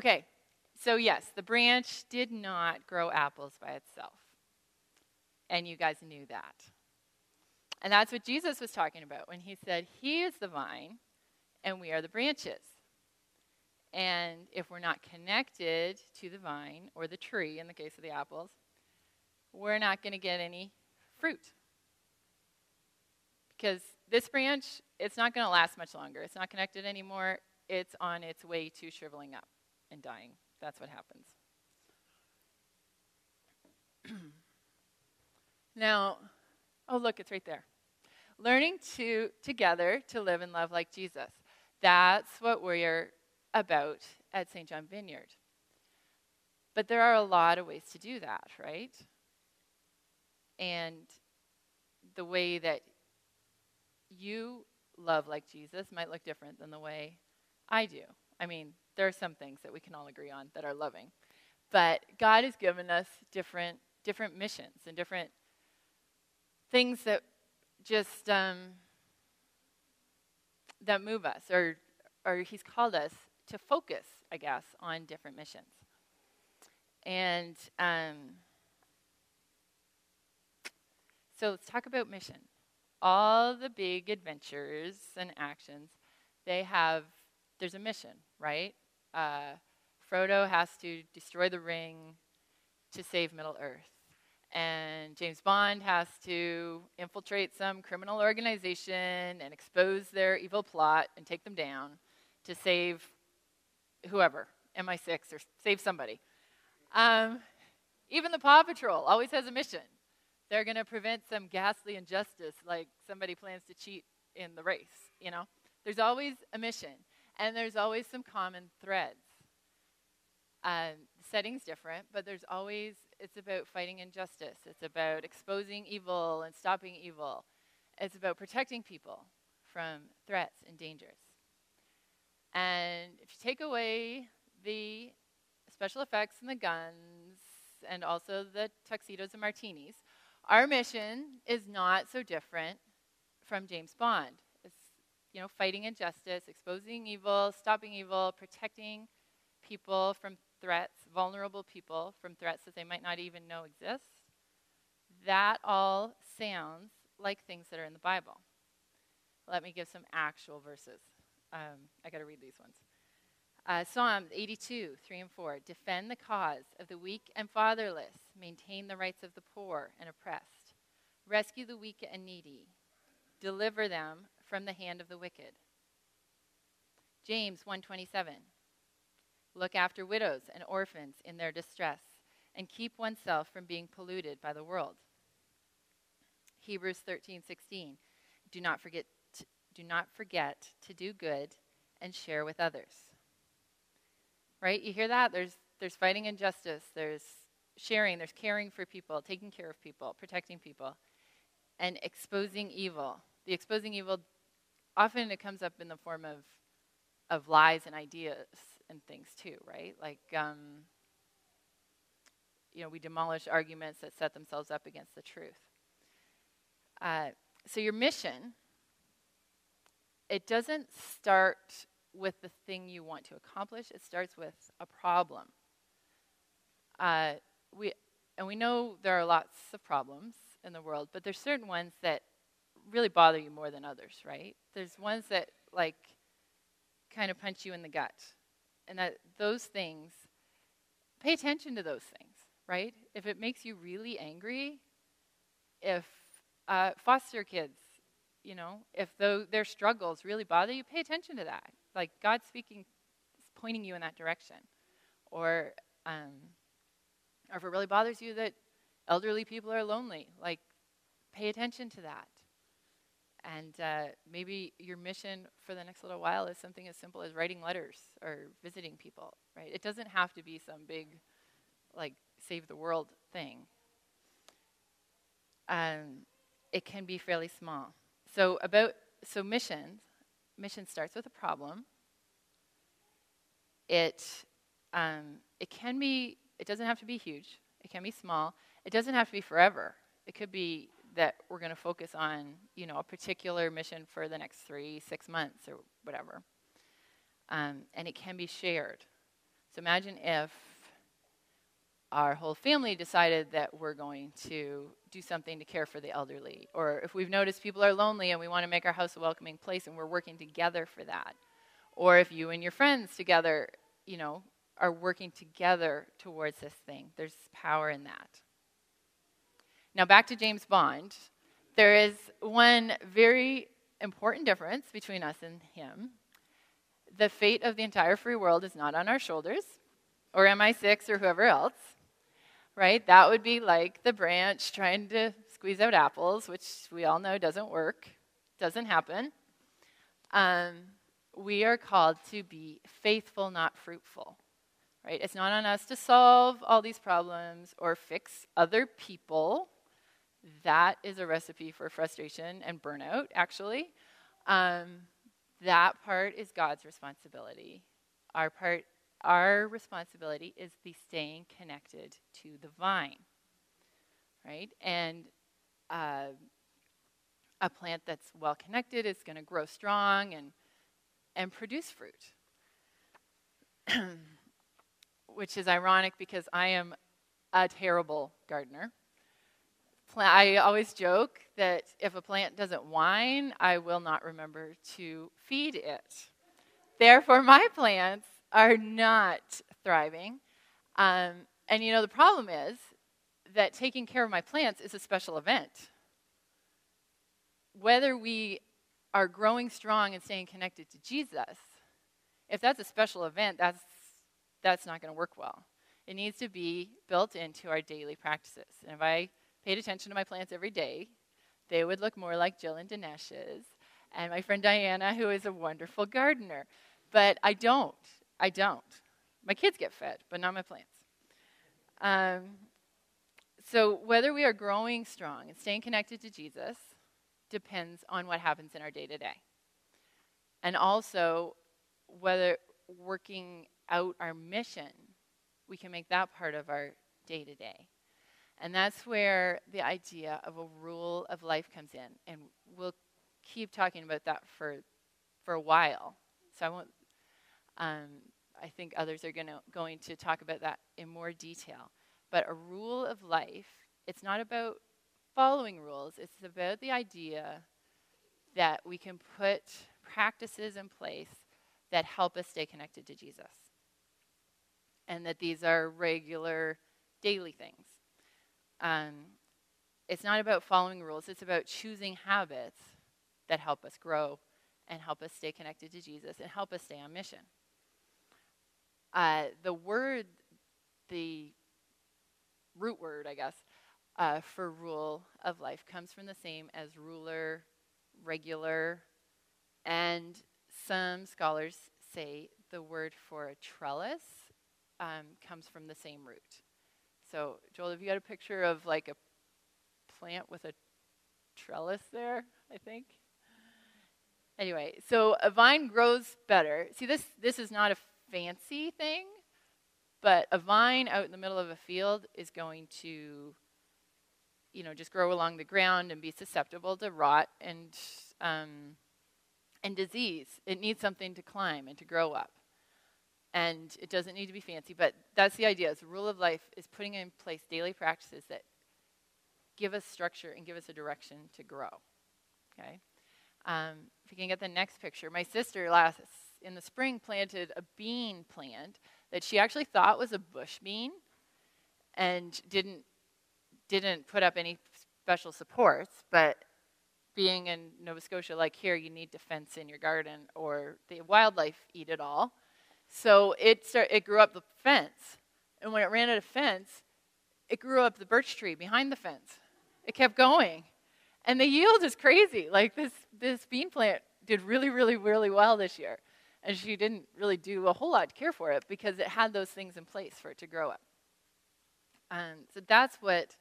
Okay, so yes, the branch did not grow apples by itself. And you guys knew that. And that's what Jesus was talking about when he said, He is the vine and we are the branches. And if we're not connected to the vine or the tree, in the case of the apples, we're not going to get any fruit. Because this branch, it's not going to last much longer. It's not connected anymore. It's on its way to shriveling up and dying. That's what happens. now, oh, look, it's right there. Learning to together to live and love like Jesus. That's what we're about at St. John Vineyard. But there are a lot of ways to do that, right? And the way that you love like Jesus might look different than the way I do. I mean, there are some things that we can all agree on that are loving. But God has given us different different missions and different things that just um, that move us, or or He's called us to focus, I guess, on different missions. And um, so let's talk about mission. All the big adventures and actions, they have, there's a mission, right? Uh, Frodo has to destroy the ring to save Middle Earth. And James Bond has to infiltrate some criminal organization and expose their evil plot and take them down to save whoever, MI6, or save somebody. Um, even the Paw Patrol always has a mission. They're going to prevent some ghastly injustice, like somebody plans to cheat in the race. You know, there's always a mission, and there's always some common threads. Um, the setting's different, but there's always it's about fighting injustice. It's about exposing evil and stopping evil. It's about protecting people from threats and dangers. And if you take away the special effects and the guns and also the tuxedos and martinis, our mission is not so different from James Bond. You know fighting injustice, exposing evil, stopping evil, protecting people from threats, vulnerable people from threats that they might not even know exist. That all sounds like things that are in the Bible. Let me give some actual verses. Um, I got to read these ones. Uh, Psalm 82, 3 and 4. Defend the cause of the weak and fatherless. Maintain the rights of the poor and oppressed. Rescue the weak and needy. Deliver them from the hand of the wicked. James 127. Look after widows and orphans in their distress and keep oneself from being polluted by the world. Hebrews 13:16. Do not forget do not forget to do good and share with others. Right? You hear that? There's, there's fighting injustice, there's sharing, there's caring for people, taking care of people, protecting people, and exposing evil. The exposing evil, often it comes up in the form of, of lies and ideas and things too, right? Like, um, you know, we demolish arguments that set themselves up against the truth. Uh, so your mission it doesn't start with the thing you want to accomplish, it starts with a problem. Uh, we, and we know there are lots of problems in the world, but there's certain ones that really bother you more than others, right? There's ones that, like, kind of punch you in the gut. And that those things, pay attention to those things, right? If it makes you really angry, if uh, foster kids you know, if though their struggles really bother you, pay attention to that. Like God speaking, pointing you in that direction, or um, or if it really bothers you that elderly people are lonely, like pay attention to that. And uh, maybe your mission for the next little while is something as simple as writing letters or visiting people, right? It doesn't have to be some big, like, save the world thing. Um, it can be fairly small. So about so mission, mission starts with a problem. It um, it can be. It doesn't have to be huge. It can be small. It doesn't have to be forever. It could be that we're going to focus on you know a particular mission for the next three six months or whatever. Um, and it can be shared. So imagine if our whole family decided that we're going to do something to care for the elderly, or if we've noticed people are lonely and we want to make our house a welcoming place and we're working together for that, or if you and your friends together, you know, are working together towards this thing. There's power in that. Now, back to James Bond. There is one very important difference between us and him. The fate of the entire free world is not on our shoulders, or MI6 or whoever else, right? That would be like the branch trying to squeeze out apples, which we all know doesn't work, doesn't happen. Um, we are called to be faithful, not fruitful right? It's not on us to solve all these problems or fix other people. That is a recipe for frustration and burnout, actually. Um, that part is God's responsibility. Our part, our responsibility is the staying connected to the vine, right? And uh, a plant that's well connected is going to grow strong and and produce fruit. which is ironic because I am a terrible gardener. I always joke that if a plant doesn't whine, I will not remember to feed it. Therefore, my plants are not thriving. Um, and you know, the problem is that taking care of my plants is a special event. Whether we are growing strong and staying connected to Jesus, if that's a special event, that's that's not going to work well. It needs to be built into our daily practices. And if I paid attention to my plants every day, they would look more like Jill and Dinesh's and my friend Diana, who is a wonderful gardener. But I don't. I don't. My kids get fed, but not my plants. Um, so whether we are growing strong and staying connected to Jesus depends on what happens in our day to day. And also whether working out our mission, we can make that part of our day to day. And that's where the idea of a rule of life comes in. And we'll keep talking about that for, for a while. So I won't, um, I think others are gonna, going to talk about that in more detail. But a rule of life, it's not about following rules, it's about the idea that we can put practices in place that help us stay connected to Jesus and that these are regular daily things. Um, it's not about following rules, it's about choosing habits that help us grow and help us stay connected to Jesus and help us stay on mission. Uh, the word, the root word, I guess, uh, for rule of life comes from the same as ruler, regular, and some scholars say the word for a trellis um, comes from the same root. So, Joel, have you got a picture of like a plant with a trellis there? I think. Anyway, so a vine grows better. See, this this is not a fancy thing, but a vine out in the middle of a field is going to, you know, just grow along the ground and be susceptible to rot and um, and disease. It needs something to climb and to grow up and it doesn't need to be fancy, but that's the idea. the rule of life is putting in place daily practices that give us structure and give us a direction to grow. Okay? Um, if you can get the next picture, my sister last in the spring planted a bean plant that she actually thought was a bush bean and didn't didn't put up any special supports, but being in Nova Scotia like here, you need to fence in your garden or the wildlife eat it all. So it, start, it grew up the fence. And when it ran out of fence, it grew up the birch tree behind the fence. It kept going. And the yield is crazy. Like this, this bean plant did really, really, really well this year. And she didn't really do a whole lot to care for it because it had those things in place for it to grow up. And so that's what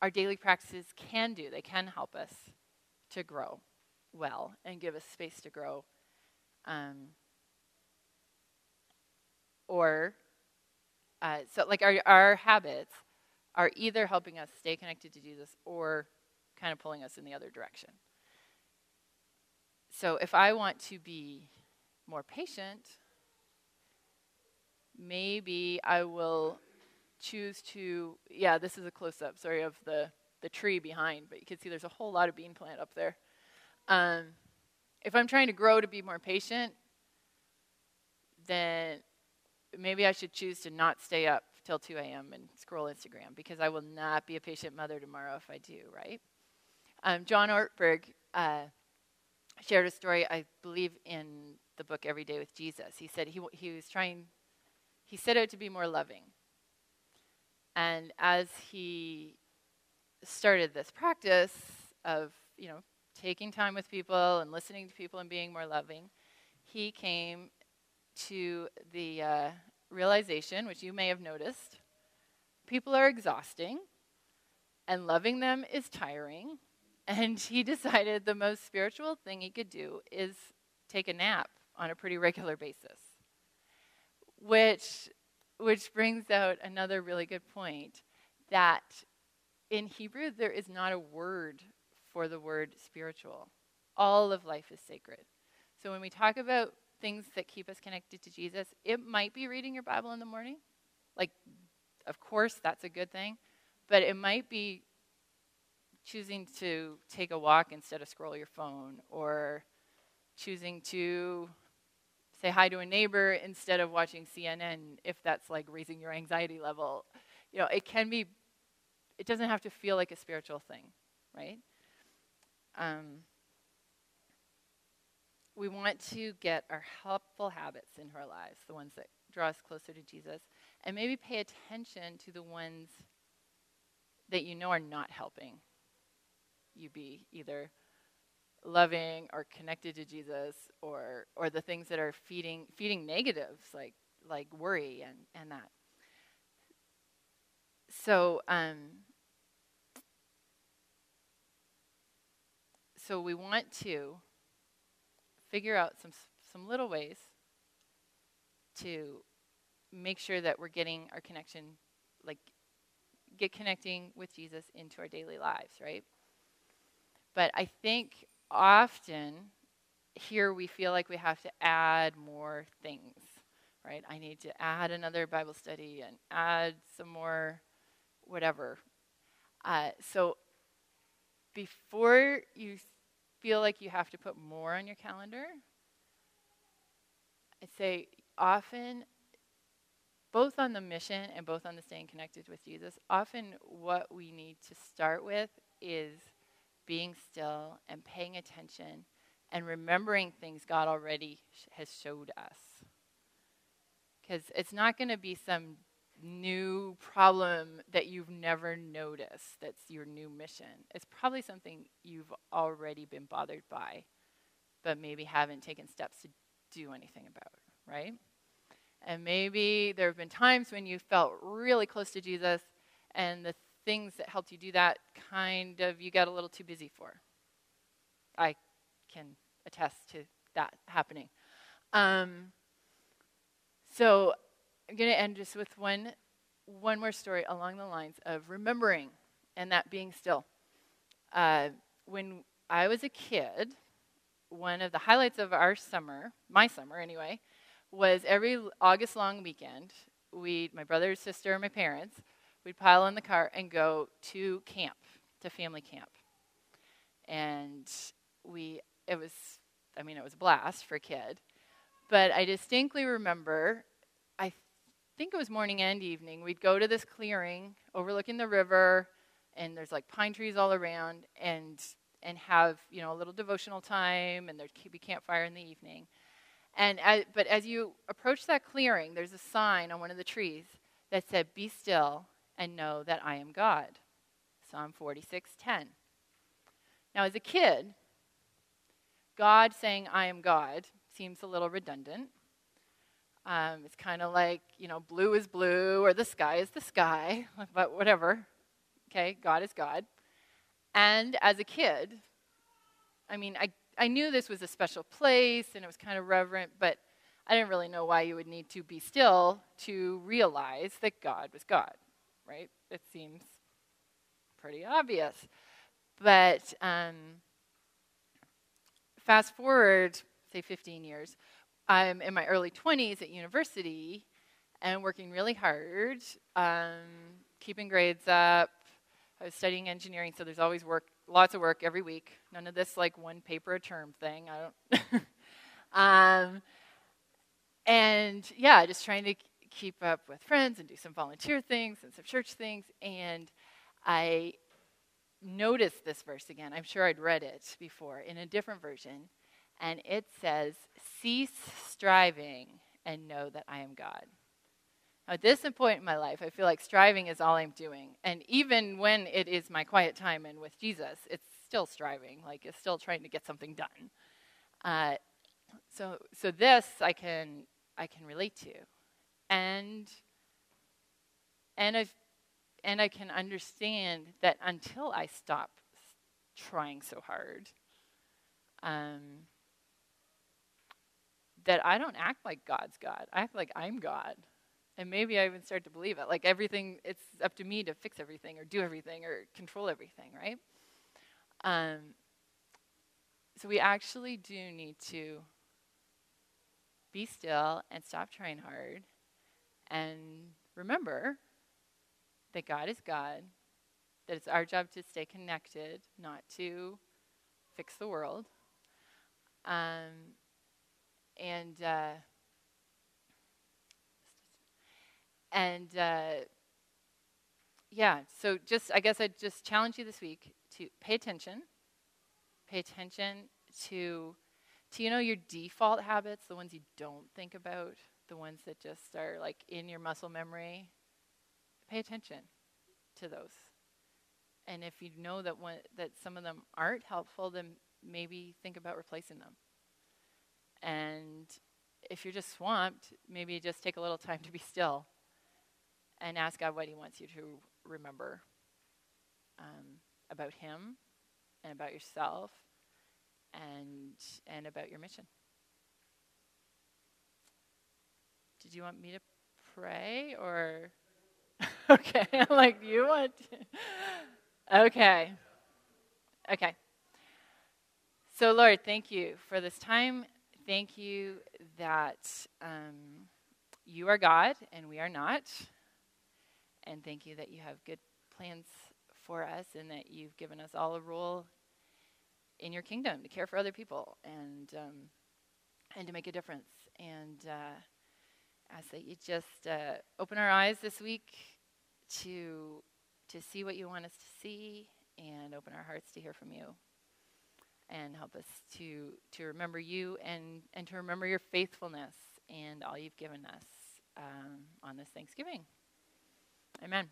our daily practices can do. They can help us to grow well and give us space to grow. Um, or uh, so like our, our habits are either helping us stay connected to jesus or kind of pulling us in the other direction so if i want to be more patient maybe I will choose to, yeah, this is a close up, sorry, of the, the tree behind, but you can see there's a whole lot of bean plant up there. Um, if I'm trying to grow to be more patient, then maybe I should choose to not stay up till 2 a.m. and scroll Instagram because I will not be a patient mother tomorrow if I do, right? Um, John Ortberg uh, shared a story, I believe, in the book Every Day with Jesus. He said he, he was trying, he set out to be more loving. And as he started this practice of, you know, taking time with people and listening to people and being more loving, he came to the uh, realization, which you may have noticed people are exhausting, and loving them is tiring. And he decided the most spiritual thing he could do is take a nap on a pretty regular basis. Which, which brings out another really good point that in Hebrew, there is not a word for the word spiritual. All of life is sacred. So when we talk about things that keep us connected to Jesus, it might be reading your Bible in the morning. Like, of course, that's a good thing. But it might be choosing to take a walk instead of scroll your phone, or choosing to say hi to a neighbor instead of watching CNN if that's like raising your anxiety level. You know, it can be, it doesn't have to feel like a spiritual thing, right? Um, we want to get our helpful habits into our lives, the ones that draw us closer to Jesus, and maybe pay attention to the ones that you know are not helping you be either loving or connected to Jesus or or the things that are feeding feeding negatives like like worry and and that. So um so we want to figure out some some little ways to make sure that we're getting our connection like get connecting with Jesus into our daily lives, right? But I think often here we feel like we have to add more things, right? I need to add another Bible study and add some more whatever. Uh, so before you feel like you have to put more on your calendar, I'd say often, both on the mission and both on the staying connected with Jesus, often what we need to start with is being still and paying attention and remembering things God already sh- has showed us. Because it's not going to be some new problem that you've never noticed that's your new mission. It's probably something you've already been bothered by, but maybe haven't taken steps to do anything about, right? And maybe there have been times when you felt really close to Jesus and the things that helped you do that kind of you got a little too busy for. I can attest to that happening. Um, so I'm going to end just with one, one more story along the lines of remembering and that being still. Uh, when I was a kid, one of the highlights of our summer, my summer anyway, was every August long weekend, we, my brother, sister, and my parents, we'd pile in the car and go to camp, to family camp. And we, it was, I mean, it was a blast for a kid. But I distinctly remember, think it was morning and evening, we'd go to this clearing overlooking the river, and there's like pine trees all around, and and have you know a little devotional time, and there'd be campfire in the evening. And as, but as you approach that clearing, there's a sign on one of the trees that said, "Be still and know that I am God." Psalm 46:10. Now, as a kid, God saying "I am God" seems a little redundant. Um, it's kind of like you know, blue is blue or the sky is the sky, but whatever. Okay, God is God. And as a kid, I mean, I I knew this was a special place and it was kind of reverent, but I didn't really know why you would need to be still to realize that God was God, right? It seems pretty obvious. But um, fast forward, say 15 years, I'm in my early 20s at university, and working really hard, um, keeping grades up. I was studying engineering, so there's always work, lots of work every week. None of this like one paper a term thing. I don't. um, and yeah, just trying to keep up with friends and do some volunteer things and some church things. And I noticed this verse again. I'm sure I'd read it before in a different version. And it says, Cease striving and know that I am God. Now, At this point in my life, I feel like striving is all I'm doing. And even when it is my quiet time and with Jesus, it's still striving, like it's still trying to get something done. Uh, so, so this I can I can relate to, and and I and I can understand that until I stop trying so hard, um, that I don't act like God's God. I act like I'm God. And maybe I even start to believe it. Like everything, it's up to me to fix everything or do everything or control everything, right? Um, so we actually do need to be still and stop trying hard and remember that God is God, that it's our job to stay connected, not to fix the world. Um, and uh, and uh, yeah, so just I guess I'd just challenge you this week to pay attention. Pay attention to to you know your default habits, the ones you don't think about, the ones that just are like in your muscle memory. Pay attention to those. And if you know that one, that some of them aren't helpful, then maybe think about replacing them. And if you're just swamped, maybe just take a little time to be still and ask God what He wants you to remember um, about Him and about yourself and and about your mission. Did you want me to pray or? okay, I'm like you want. Okay, okay. So Lord, thank you for this time. Thank you that um, you are God and we are not. And thank you that you have good plans for us and that you've given us all a role in your kingdom to care for other people and um, and to make a difference. And uh, ask that you just uh, open our eyes this week to to see what you want us to see and open our hearts to hear from you and help us to to remember you and and to remember your faithfulness and all you've given us um, on this Thanksgiving. Amen.